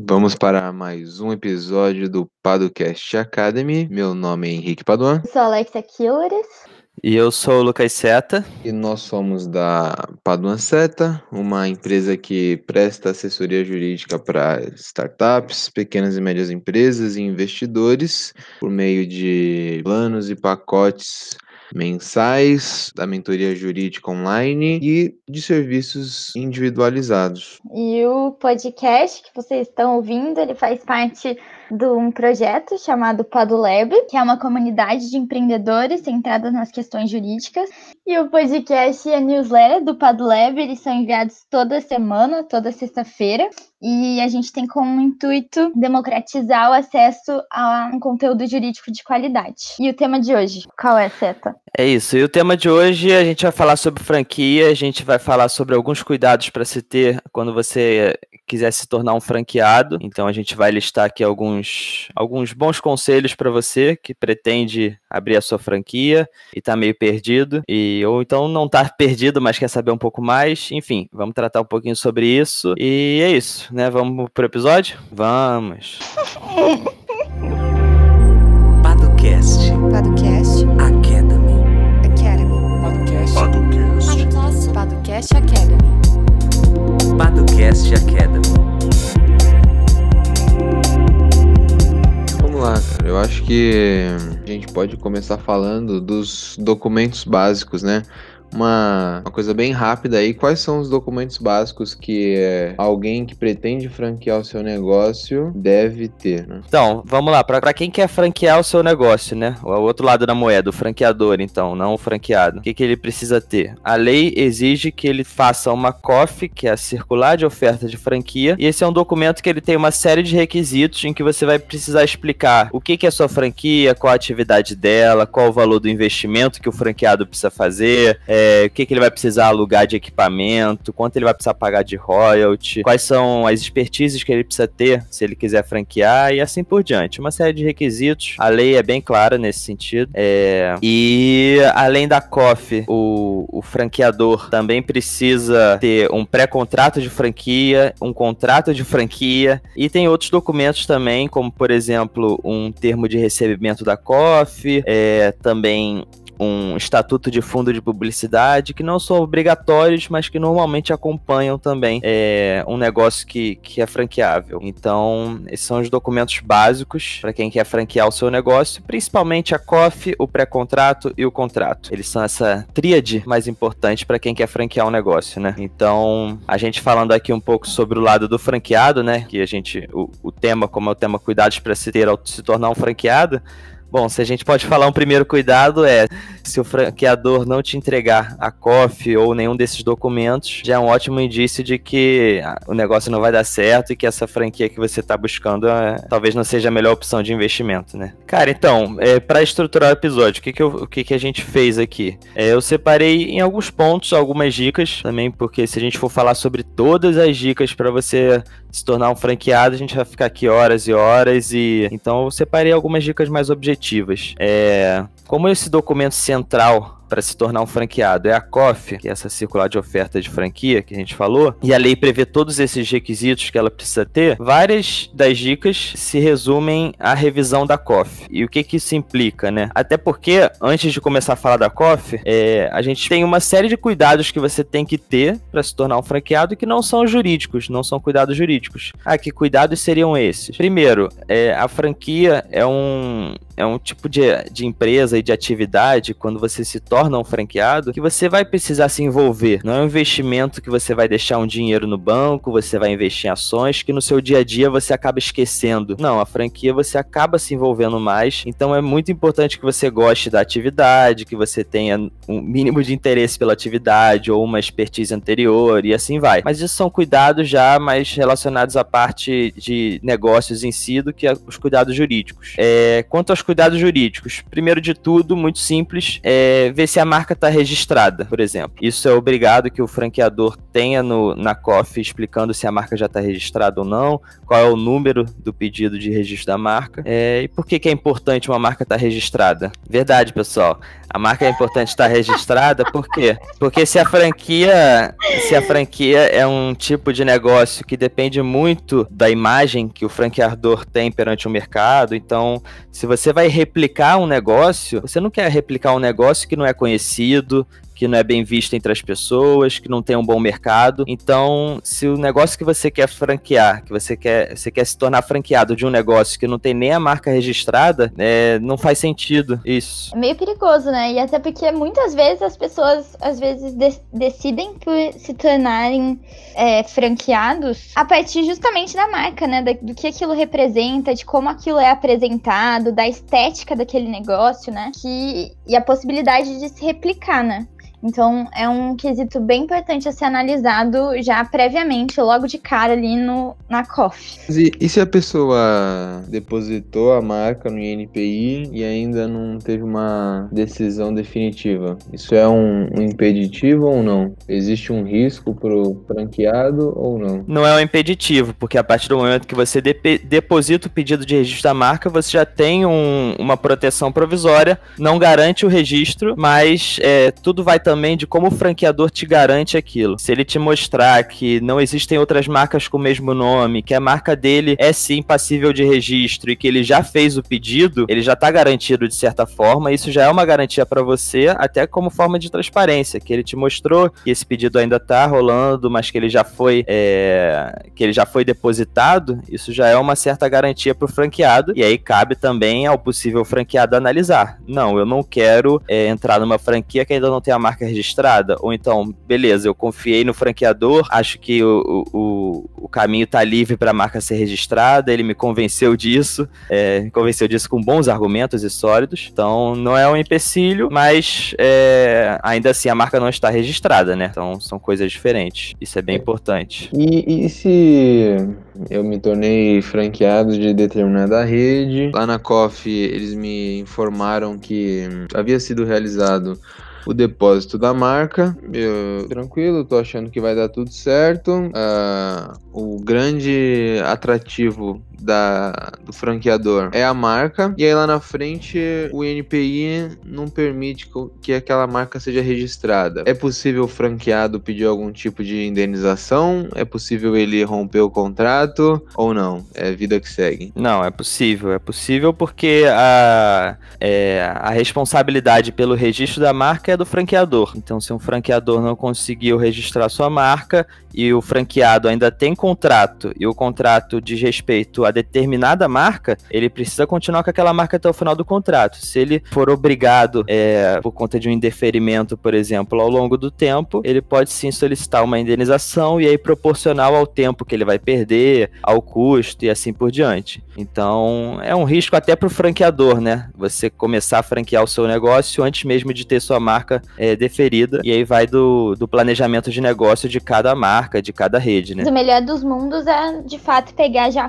Vamos para mais um episódio do Padocast Academy. Meu nome é Henrique Paduan. Eu sou a Alexa Killers. E eu sou o Lucas Seta. E nós somos da Paduan Seta, uma empresa que presta assessoria jurídica para startups, pequenas e médias empresas e investidores por meio de planos e pacotes mensais, da mentoria jurídica online e de serviços individualizados. E o podcast que vocês estão ouvindo, ele faz parte de um projeto chamado PadoLab, que é uma comunidade de empreendedores centrada nas questões jurídicas. E o podcast e a newsletter do PadoLab, eles são enviados toda semana, toda sexta-feira. E a gente tem como intuito democratizar o acesso a um conteúdo jurídico de qualidade. E o tema de hoje, qual é, Seta? É isso. E o tema de hoje a gente vai falar sobre franquia, a gente vai falar sobre alguns cuidados para se ter quando você quiser se tornar um franqueado. Então a gente vai listar aqui alguns, alguns bons conselhos para você que pretende abrir a sua franquia e está meio perdido e ou então não está perdido, mas quer saber um pouco mais. Enfim, vamos tratar um pouquinho sobre isso. E é isso, né? Vamos pro episódio? Vamos. Padocast. Podcast. Que a gente pode começar falando dos documentos básicos, né? Uma, uma coisa bem rápida aí, quais são os documentos básicos que é, alguém que pretende franquear o seu negócio deve ter, né? Então, vamos lá, para quem quer franquear o seu negócio, né? O outro lado da moeda, o franqueador, então, não o franqueado. O que, que ele precisa ter? A lei exige que ele faça uma COF, que é a circular de oferta de franquia, e esse é um documento que ele tem uma série de requisitos em que você vai precisar explicar o que, que é a sua franquia, qual a atividade dela, qual o valor do investimento que o franqueado precisa fazer, é, o que, que ele vai precisar alugar de equipamento, quanto ele vai precisar pagar de royalty, quais são as expertises que ele precisa ter se ele quiser franquear e assim por diante. Uma série de requisitos. A lei é bem clara nesse sentido. É... E além da COF, o, o franqueador também precisa ter um pré-contrato de franquia, um contrato de franquia e tem outros documentos também, como por exemplo um termo de recebimento da COF, é, também um estatuto de fundo de publicidade, que não são obrigatórios, mas que normalmente acompanham também é, um negócio que, que é franqueável. Então, esses são os documentos básicos para quem quer franquear o seu negócio, principalmente a COF, o pré-contrato e o contrato. Eles são essa tríade mais importante para quem quer franquear um negócio, né? Então, a gente falando aqui um pouco sobre o lado do franqueado, né? Que a gente, o, o tema, como é o tema cuidados para se ter se tornar um franqueado, Bom, se a gente pode falar um primeiro cuidado é se o franqueador não te entregar a COF ou nenhum desses documentos, já é um ótimo indício de que o negócio não vai dar certo e que essa franquia que você está buscando é, talvez não seja a melhor opção de investimento, né? Cara, então, é, para estruturar o episódio, o que, que, eu, o que, que a gente fez aqui? É, eu separei em alguns pontos algumas dicas também, porque se a gente for falar sobre todas as dicas para você se tornar um franqueado, a gente vai ficar aqui horas e horas e então eu separei algumas dicas mais objetivas. É, como esse documento central para se tornar um franqueado é a COF, que é essa circular de oferta de franquia que a gente falou, e a lei prevê todos esses requisitos que ela precisa ter, várias das dicas se resumem à revisão da COF. E o que que isso implica, né? Até porque, antes de começar a falar da COF, é, a gente tem uma série de cuidados que você tem que ter para se tornar um franqueado que não são jurídicos, não são cuidados jurídicos. Ah, que cuidados seriam esses? Primeiro, é, a franquia é um, é um tipo de, de empresa e de atividade, quando você se torna um franqueado, que você vai precisar se envolver. Não é um investimento que você vai deixar um dinheiro no banco, você vai investir em ações, que no seu dia a dia você acaba esquecendo. Não, a franquia você acaba se envolvendo mais. Então é muito importante que você goste da atividade, que você tenha um mínimo de interesse pela atividade ou uma expertise anterior e assim vai. Mas isso são cuidados já mais relacionados à parte de negócios em si do que os cuidados jurídicos. É, quanto aos cuidados jurídicos. Primeiro de tudo, muito simples, é ver se a marca está registrada, por exemplo. Isso é obrigado que o franqueador tenha no, na COF explicando se a marca já está registrada ou não, qual é o número do pedido de registro da marca. É, e por que, que é importante uma marca estar tá registrada? Verdade, pessoal. A marca é importante estar registrada, por quê? Porque se a franquia, se a franquia é um tipo de negócio que depende muito da imagem que o franqueador tem perante o mercado, então se você vai replicar um negócio, você não quer replicar um negócio que não é conhecido, que não é bem visto entre as pessoas, que não tem um bom mercado. Então, se o negócio que você quer franquear, que você quer, você quer se tornar franqueado de um negócio que não tem nem a marca registrada, é, não faz sentido isso. É meio perigoso, né? E até porque muitas vezes as pessoas às vezes de decidem por se tornarem é, franqueados a partir justamente da marca, né? do que aquilo representa, de como aquilo é apresentado, da estética daquele negócio, né? Que, e a possibilidade de se replicar, né? Então, é um quesito bem importante a ser analisado já previamente, logo de cara ali no, na COF. E, e se a pessoa depositou a marca no INPI e ainda não teve uma decisão definitiva? Isso é um, um impeditivo ou não? Existe um risco para o franqueado ou não? Não é um impeditivo, porque a partir do momento que você de deposita o pedido de registro da marca, você já tem um, uma proteção provisória, não garante o registro, mas é, tudo vai também de como o franqueador te garante aquilo. Se ele te mostrar que não existem outras marcas com o mesmo nome, que a marca dele é sim passível de registro e que ele já fez o pedido, ele já está garantido de certa forma. Isso já é uma garantia para você, até como forma de transparência, que ele te mostrou que esse pedido ainda está rolando, mas que ele já foi é, que ele já foi depositado. Isso já é uma certa garantia para o franqueado. E aí cabe também ao possível franqueado analisar. Não, eu não quero é, entrar numa franquia que ainda não tem a marca marca registrada? Ou então, beleza, eu confiei no franqueador, acho que o, o, o caminho tá livre para a marca ser registrada, ele me convenceu disso, é, me convenceu disso com bons argumentos e sólidos. Então, não é um empecilho, mas é, ainda assim a marca não está registrada, né? Então, são coisas diferentes. Isso é bem importante. E, e se eu me tornei franqueado de determinada rede. Lá na COF eles me informaram que havia sido realizado o depósito da marca. Eu, tranquilo, tô achando que vai dar tudo certo. Uh, o grande atrativo da, do franqueador é a marca, e aí lá na frente o INPI não permite que aquela marca seja registrada. É possível o franqueado pedir algum tipo de indenização? É possível ele romper o contrato ou não? É vida que segue. Não, é possível. É possível porque a, é, a responsabilidade pelo registro da marca é do franqueador. Então, se um franqueador não conseguiu registrar sua marca e o franqueado ainda tem contrato e o contrato diz respeito a determinada marca, ele precisa continuar com aquela marca até o final do contrato. Se ele for obrigado, é, por conta de um indeferimento, por exemplo, ao longo do tempo, ele pode sim solicitar uma indenização e aí proporcional ao tempo que ele vai perder, ao custo e assim por diante. Então, é um risco até para o franqueador, né? Você começar a franquear o seu negócio antes mesmo de ter sua marca é, deferida. E aí vai do, do planejamento de negócio de cada marca, de cada rede, né? O melhor dos mundos é, de fato, pegar já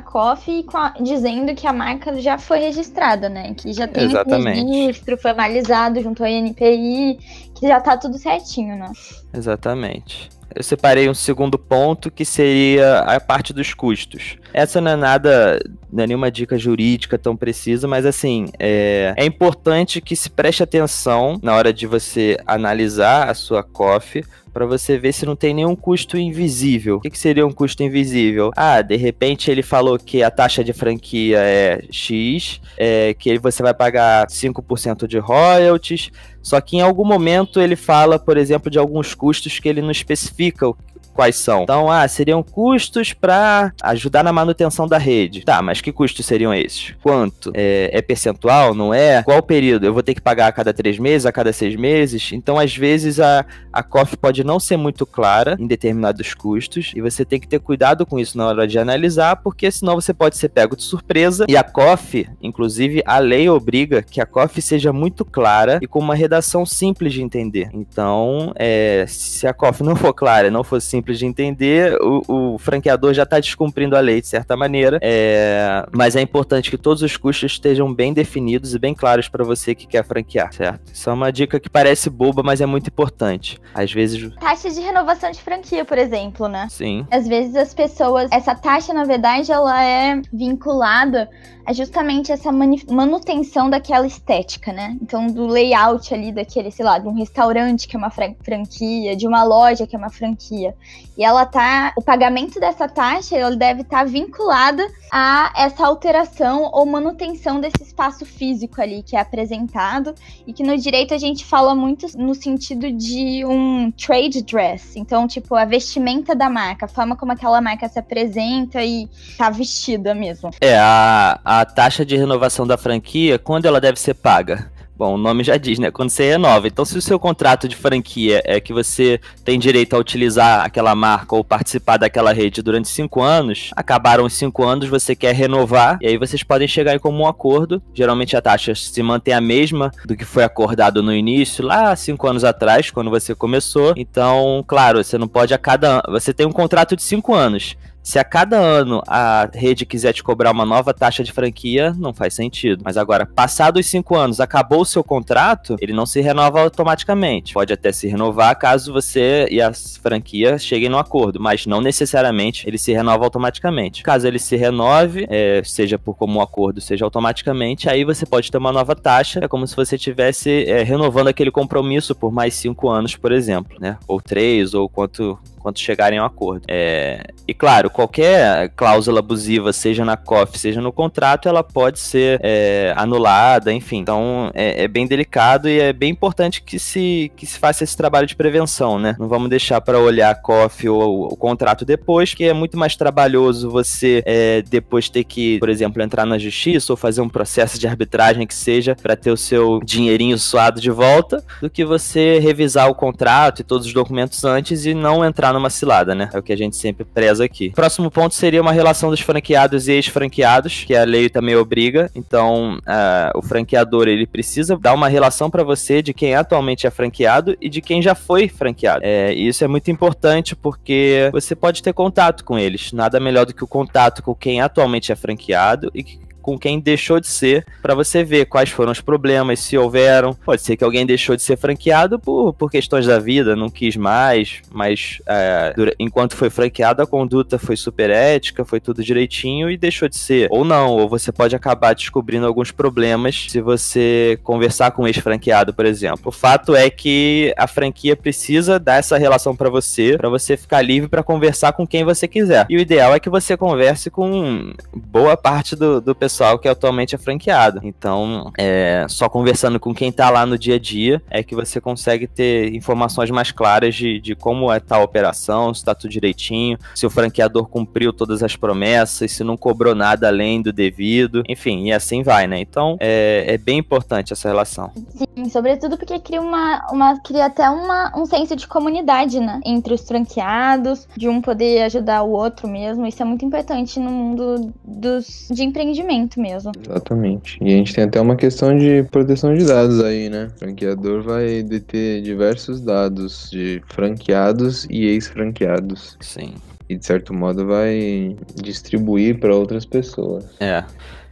dizendo que a marca já foi registrada, né? Que já tem Exatamente. registro, foi analisado junto ao INPI, que já tá tudo certinho, né? Exatamente eu separei um segundo ponto que seria a parte dos custos. Essa não é nada, não é nenhuma dica jurídica tão precisa, mas assim, é, é importante que se preste atenção na hora de você analisar a sua COF, para você ver se não tem nenhum custo invisível. O que, que, seria um custo invisível? Ah, de repente ele falou que a taxa de franquia é X, é, que você vai pagar 5% de royalties, só que em algum momento ele fala, por exemplo, de alguns custos que ele não especifica quais são. Então, ah, seriam custos para ajudar na manutenção da rede. Tá, mas que custos seriam esses? Quanto? É, é, percentual? Não é? Qual período? Eu vou ter que pagar a cada três meses, a cada seis meses? Então, às vezes, a, a COF pode não ser muito clara em determinados custos e você tem que ter cuidado com isso na hora de analisar, porque senão você pode ser pego de surpresa. E a COF, inclusive, a lei obriga que a COF seja muito clara e com uma redação simples de entender. Então, é, se a COF não for clara, não for simples de entender, o, o franqueador já está descumprindo a lei de certa maneira, é, mas é importante que todos os custos estejam bem definidos e bem claros para você que quer franquear, certo? Isso é uma dica que parece boba, mas é muito importante. Às vezes. Taxa de renovação de franquia, por exemplo, né? Sim. Às vezes as pessoas. Essa taxa, na verdade, ela é vinculada a justamente essa manutenção daquela estética, né? Então, do layout ali daquele, sei lá, de um restaurante que é uma fran- franquia, de uma loja que é uma franquia. E ela tá. O pagamento dessa taxa ela deve estar vinculada a essa alteração ou manutenção desse espaço físico ali que é apresentado. E que no direito a gente fala muito no sentido de um trade dress. Então, tipo, a vestimenta da marca, a forma como aquela marca se apresenta e tá vestida mesmo. É, a, a taxa de renovação da franquia, quando ela deve ser paga? Bom, o nome já diz, né? Quando você renova. Então, se o seu contrato de franquia é que você tem direito a utilizar aquela marca ou participar daquela rede durante cinco anos, acabaram os cinco anos, você quer renovar, e aí vocês podem chegar em comum acordo. Geralmente a taxa se mantém a mesma do que foi acordado no início, lá cinco anos atrás, quando você começou. Então, claro, você não pode a cada. Você tem um contrato de cinco anos. Se a cada ano a rede quiser te cobrar uma nova taxa de franquia, não faz sentido. Mas agora, passados os cinco anos, acabou o seu contrato, ele não se renova automaticamente. Pode até se renovar caso você e a franquia cheguem no acordo, mas não necessariamente ele se renova automaticamente. Caso ele se renove, é, seja por comum acordo, seja automaticamente, aí você pode ter uma nova taxa. É como se você estivesse é, renovando aquele compromisso por mais cinco anos, por exemplo, né? Ou três, ou quanto quando chegarem a um acordo. É, e claro, qualquer cláusula abusiva, seja na COF, seja no contrato, ela pode ser é, anulada, enfim. Então é, é, bem delicado e é bem importante que se, que se faça esse trabalho de prevenção, né? Não vamos deixar para olhar a COF ou o contrato depois, que é muito mais trabalhoso você é, depois ter que, por exemplo, entrar na justiça ou fazer um processo de arbitragem que seja para ter o seu dinheirinho suado de volta, do que você revisar o contrato e todos os documentos antes e não entrar numa cilada, né? É o que a gente sempre preza aqui. Próximo ponto seria uma relação dos franqueados e ex-franqueados, que a lei também obriga. Então, uh, o franqueador ele precisa dar uma relação para você de quem atualmente é franqueado e de quem já foi franqueado. É, isso é muito importante porque você pode ter contato com eles. Nada melhor do que o contato com quem atualmente é franqueado e que com quem deixou de ser, para você ver quais foram os problemas, se houveram. Pode ser que alguém deixou de ser franqueado por, por questões da vida, não quis mais, mas é, enquanto foi franqueado, a conduta foi super ética, foi tudo direitinho e deixou de ser. Ou não, ou você pode acabar descobrindo alguns problemas se você conversar com um ex-franqueado, por exemplo. O fato é que a franquia precisa dar essa relação para você, para você ficar livre para conversar com quem você quiser. E o ideal é que você converse com boa parte do, do pessoal que atualmente é franqueado. Então, é, só conversando com quem tá lá no dia a dia é que você consegue ter informações mais claras de, de como é tal operação, se tá tudo direitinho, se o franqueador cumpriu todas as promessas, se não cobrou nada além do devido, enfim, e assim vai, né? Então, é, é bem importante essa relação. Sim, sobretudo porque cria uma, uma cria até uma, um senso de comunidade, né? Entre os franqueados, de um poder ajudar o outro mesmo. Isso é muito importante no mundo dos, de empreendimento mesmo. Exatamente. E a gente tem até uma questão de proteção de dados aí, né? O franqueador vai deter diversos dados de franqueados e ex-franqueados. Sim. E de certo modo vai distribuir para outras pessoas. É.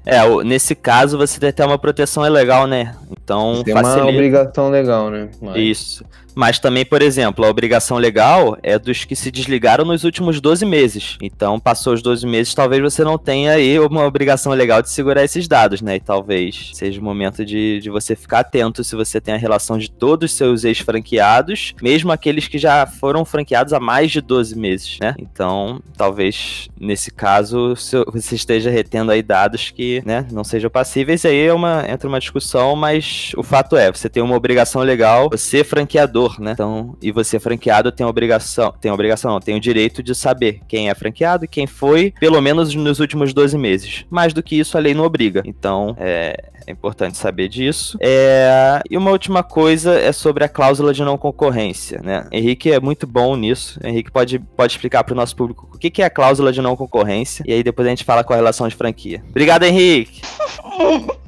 É, nesse caso você tem até uma proteção legal, né? Então tem facilita. uma obrigação legal, né? Mas... Isso. Mas também, por exemplo, a obrigação legal é dos que se desligaram nos últimos 12 meses. Então, passou os 12 meses, talvez você não tenha aí uma obrigação legal de segurar esses dados, né? E talvez seja o momento de, de você ficar atento se você tem a relação de todos os seus ex-franqueados, mesmo aqueles que já foram franqueados há mais de 12 meses, né? Então, talvez nesse caso você esteja retendo aí dados que, né, não sejam passíveis. E aí é uma, entra uma discussão, mas o fato é, você tem uma obrigação legal, você franqueador né? Então, e você franqueado tem a obrigação, tem obrigação, não, tem o direito de saber quem é franqueado e quem foi, pelo menos nos últimos 12 meses. Mais do que isso, a lei não obriga. Então, é, é importante saber disso. É, e uma última coisa é sobre a cláusula de não concorrência, né? Henrique é muito bom nisso. Henrique pode, pode explicar para o nosso público o que, que é a cláusula de não concorrência e aí depois a gente fala com a relação de franquia. Obrigado, Henrique!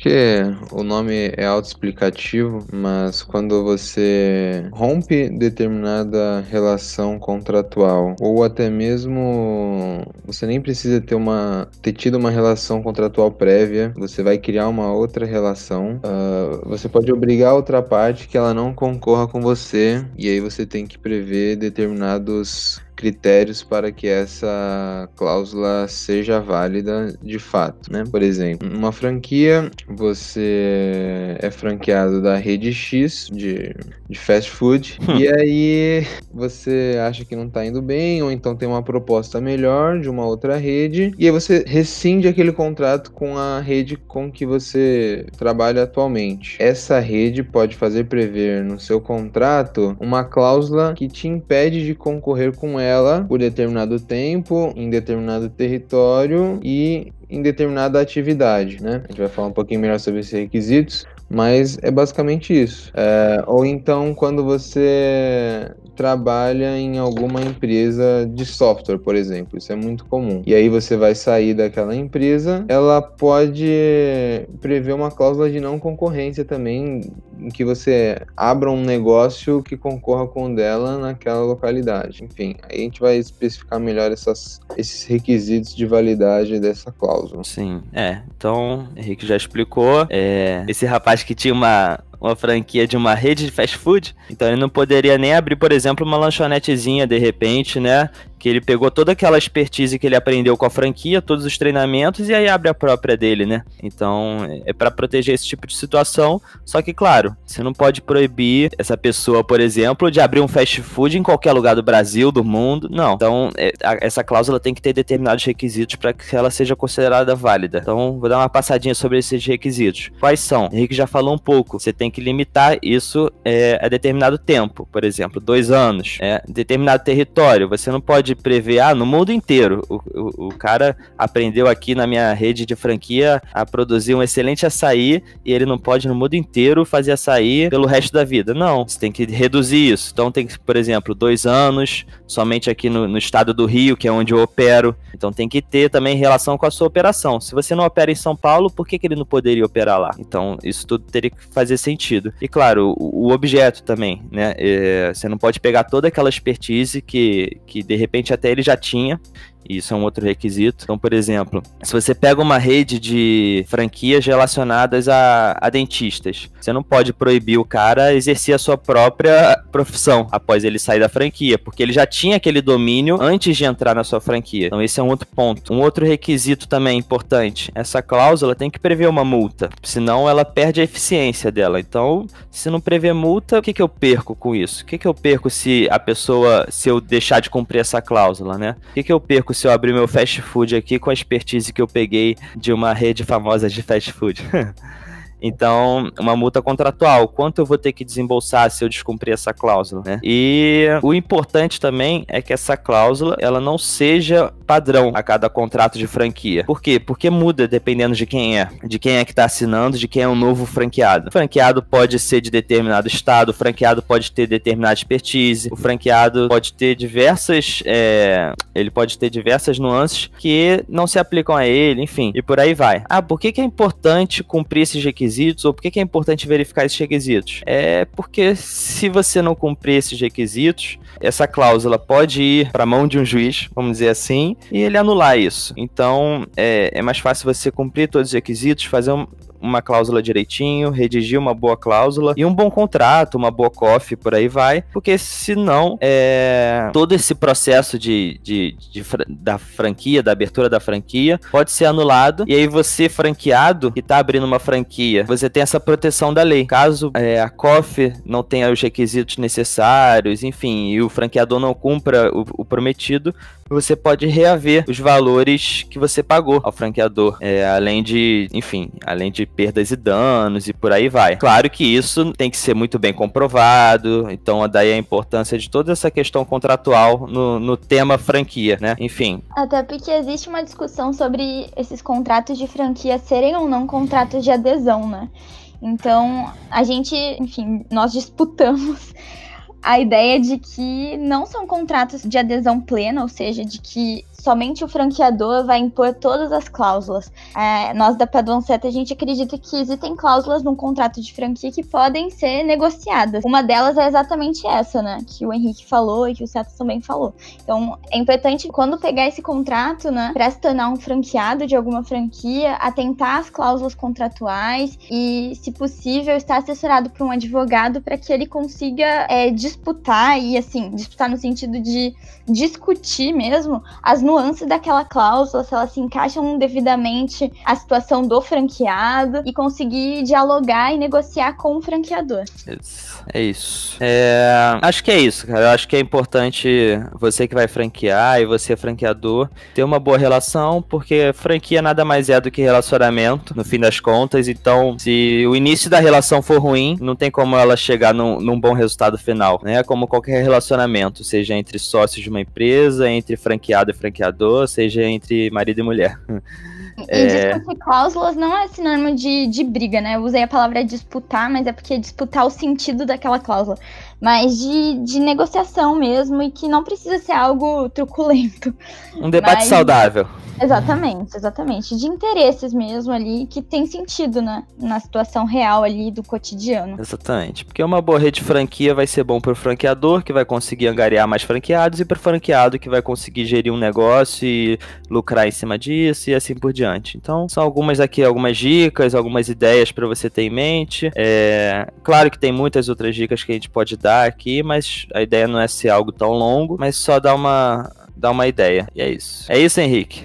que o nome é autoexplicativo, mas quando você rompe determinada relação contratual, ou até mesmo você nem precisa ter uma ter tido uma relação contratual prévia, você vai criar uma outra relação, uh, você pode obrigar a outra parte que ela não concorra com você, e aí você tem que prever determinados critérios para que essa cláusula seja válida de fato, né? Por exemplo, uma franquia, você é franqueado da rede X de, de fast food hum. e aí você acha que não tá indo bem ou então tem uma proposta melhor de uma outra rede e aí você rescinde aquele contrato com a rede com que você trabalha atualmente. Essa rede pode fazer prever no seu contrato uma cláusula que te impede de concorrer com ela ela por determinado tempo, em determinado território e em determinada atividade, né? A gente vai falar um pouquinho melhor sobre esses requisitos, mas é basicamente isso. É, ou então, quando você trabalha em alguma empresa de software, por exemplo, isso é muito comum. E aí você vai sair daquela empresa, ela pode prever uma cláusula de não concorrência também, que você abra um negócio que concorra com o dela naquela localidade. Enfim, aí a gente vai especificar melhor essas, esses requisitos de validade dessa cláusula. Sim, é. Então, Henrique já explicou. É, esse rapaz que tinha uma, uma franquia de uma rede de fast food, então ele não poderia nem abrir, por exemplo, uma lanchonetezinha de repente, né? Que ele pegou toda aquela expertise que ele aprendeu com a franquia, todos os treinamentos e aí abre a própria dele, né? Então, é para proteger esse tipo de situação. Só que, claro, você não pode proibir essa pessoa, por exemplo, de abrir um fast food em qualquer lugar do Brasil, do mundo. Não. Então, é, a, essa cláusula tem que ter determinados requisitos para que ela seja considerada válida. Então, vou dar uma passadinha sobre esses requisitos. Quais são? Henrique já falou um pouco. Você tem que limitar isso é, a determinado tempo, por exemplo, dois anos. É, determinado território. Você não pode pode prever, ah, no mundo inteiro. O, o, o, cara aprendeu aqui na minha rede de franquia a produzir um excelente açaí e ele não pode no mundo inteiro fazer açaí pelo resto da vida. Não, você tem que reduzir isso. Então tem que, por exemplo, dois anos, somente aqui no, no estado do Rio, que é onde eu opero. Então tem que ter também relação com a sua operação. Se você não opera em São Paulo, por que, que ele não poderia operar lá? Então isso tudo teria que fazer sentido. E claro, o, o objeto também, né? É, você não pode pegar toda aquela expertise que, que de repente repente até ele já tinha, isso é um outro requisito. Então, por exemplo, se você pega uma rede de franquias relacionadas a, a, dentistas, você não pode proibir o cara exercer a sua própria profissão após ele sair da franquia, porque ele já tinha aquele domínio antes de entrar na sua franquia. Então, esse é um outro ponto. Um outro requisito também importante: essa cláusula tem que prever uma multa, senão ela perde a eficiência dela. Então, se não prever multa, o que, que eu perco com isso? O que, que eu perco se a pessoa, se eu deixar de cumprir essa cláusula, né? O que, que eu perco se eu abrir meu fast food aqui com a expertise que eu peguei de uma rede famosa de fast food. Então, uma multa contratual, quanto eu vou ter que desembolsar se eu descumprir essa cláusula, né? E o importante também é que essa cláusula, ela não seja padrão a cada contrato de franquia. Por quê? Porque muda dependendo de quem é, de quem é que está assinando, de quem é o novo franqueado. O franqueado pode ser de determinado estado, o franqueado pode ter determinada expertise, o franqueado pode ter diversas, é, ele pode ter diversas nuances que não se aplicam a ele, enfim, e por aí vai. Ah, por que, que é importante cumprir esses requisitos? ou por que, é importante verificar esses requisitos? É porque se você não cumprir esses requisitos, essa cláusula pode ir para a mão de um juiz, vamos dizer assim, e ele anular isso. Então, é, é mais fácil você cumprir todos os requisitos, fazer um, uma cláusula direitinho, redigir uma boa cláusula e um bom contrato, uma boa coffee, por aí vai, porque senão é, todo esse processo de, de, de, da franquia, da abertura da franquia, pode ser anulado. E aí você, franqueado, que está abrindo uma franquia, você tem essa proteção da lei. Caso é, a coffee não tenha os requisitos necessários, enfim, e o franqueador não cumpra o, o prometido, você pode reaver os valores que você pagou ao franqueador, é, além de, enfim, além de perdas e danos e por aí vai. Claro que isso tem que ser muito bem comprovado, então daí a importância de toda essa questão contratual no, no tema franquia, né? Enfim. Até porque existe uma discussão sobre esses contratos de franquia serem ou não contratos de adesão, né? Então, a gente, enfim, nós disputamos a ideia de que não são contratos de adesão plena, ou seja, de que somente o franqueador vai impor todas as cláusulas. É, nós da Paduan Seta, a gente acredita que existem cláusulas num contrato de franquia que podem ser negociadas. Uma delas é exatamente essa, né? Que o Henrique falou e que o Seta também falou. Então, é importante quando pegar esse contrato, né, para se tornar um franqueado de alguma franquia, atentar às cláusulas contratuais e, se possível, estar assessorado por um advogado para que ele consiga é, disputar e, assim, disputar no sentido de discutir mesmo as nuances daquela cláusula, se elas se encaixam devidamente à situação do franqueado e conseguir dialogar e negociar com o franqueador. É isso. É, acho que é isso, cara. Eu acho que é importante você que vai franquear e você franqueador ter uma boa relação, porque franquia nada mais é do que relacionamento, no fim das contas. Então, se o início da relação for ruim, não tem como ela chegar num, num bom resultado final, né? Como qualquer relacionamento, seja entre sócios de uma empresa, entre franqueado e franqueador, seja entre marido e mulher. E é... discutir cláusulas não é sinônimo de, de briga, né? Eu usei a palavra disputar, mas é porque é disputar o sentido daquela cláusula. Mas de, de negociação mesmo, e que não precisa ser algo truculento. Um debate Mas- saudável. Exatamente, exatamente. De interesses mesmo ali, que tem sentido, né? Na situação real ali do cotidiano. Exatamente. Porque uma boa rede de franquia vai ser bom pro franqueador, que vai conseguir angariar mais franqueados, e pro franqueado, que vai conseguir gerir um negócio e lucrar em cima disso e assim por diante. Então, são algumas aqui, algumas dicas, algumas ideias para você ter em mente. É, Claro que tem muitas outras dicas que a gente pode dar aqui, mas a ideia não é ser algo tão longo, mas só dar uma, dar uma ideia. E é isso. É isso, Henrique.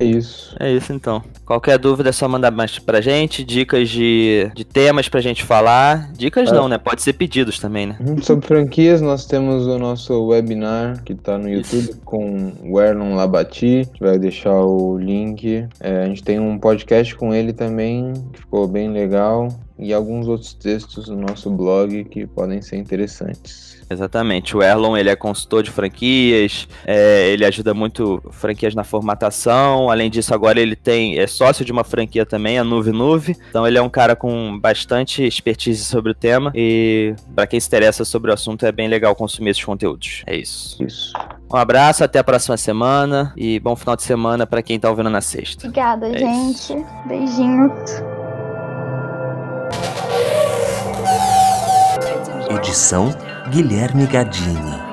É isso. É isso então. Qualquer dúvida é só mandar mais pra gente, dicas de, de temas pra gente falar. Dicas É. não, né? Pode ser pedidos também, né? Uhum, Sobre franquias, nós temos o nosso webinar que tá no YouTube com o Erlon Labati. A gente vai deixar o link. É, a gente tem um podcast com ele também, que ficou bem legal. E alguns outros textos no nosso blog que podem ser interessantes. Exatamente. O Erlon, ele é consultor de franquias, é, ele ajuda muito franquias na formatação. Além disso, agora ele tem é sócio de uma franquia também, a Nuve Nuve. Então ele é um cara com bastante expertise sobre o tema e para quem se interessa sobre o assunto é bem legal consumir esses conteúdos. É isso. Isso. Um abraço, até a próxima semana e bom final de semana para quem tá ouvindo na sexta. Obrigada, É gente. Beijinhos. Edição Guilherme Gadini.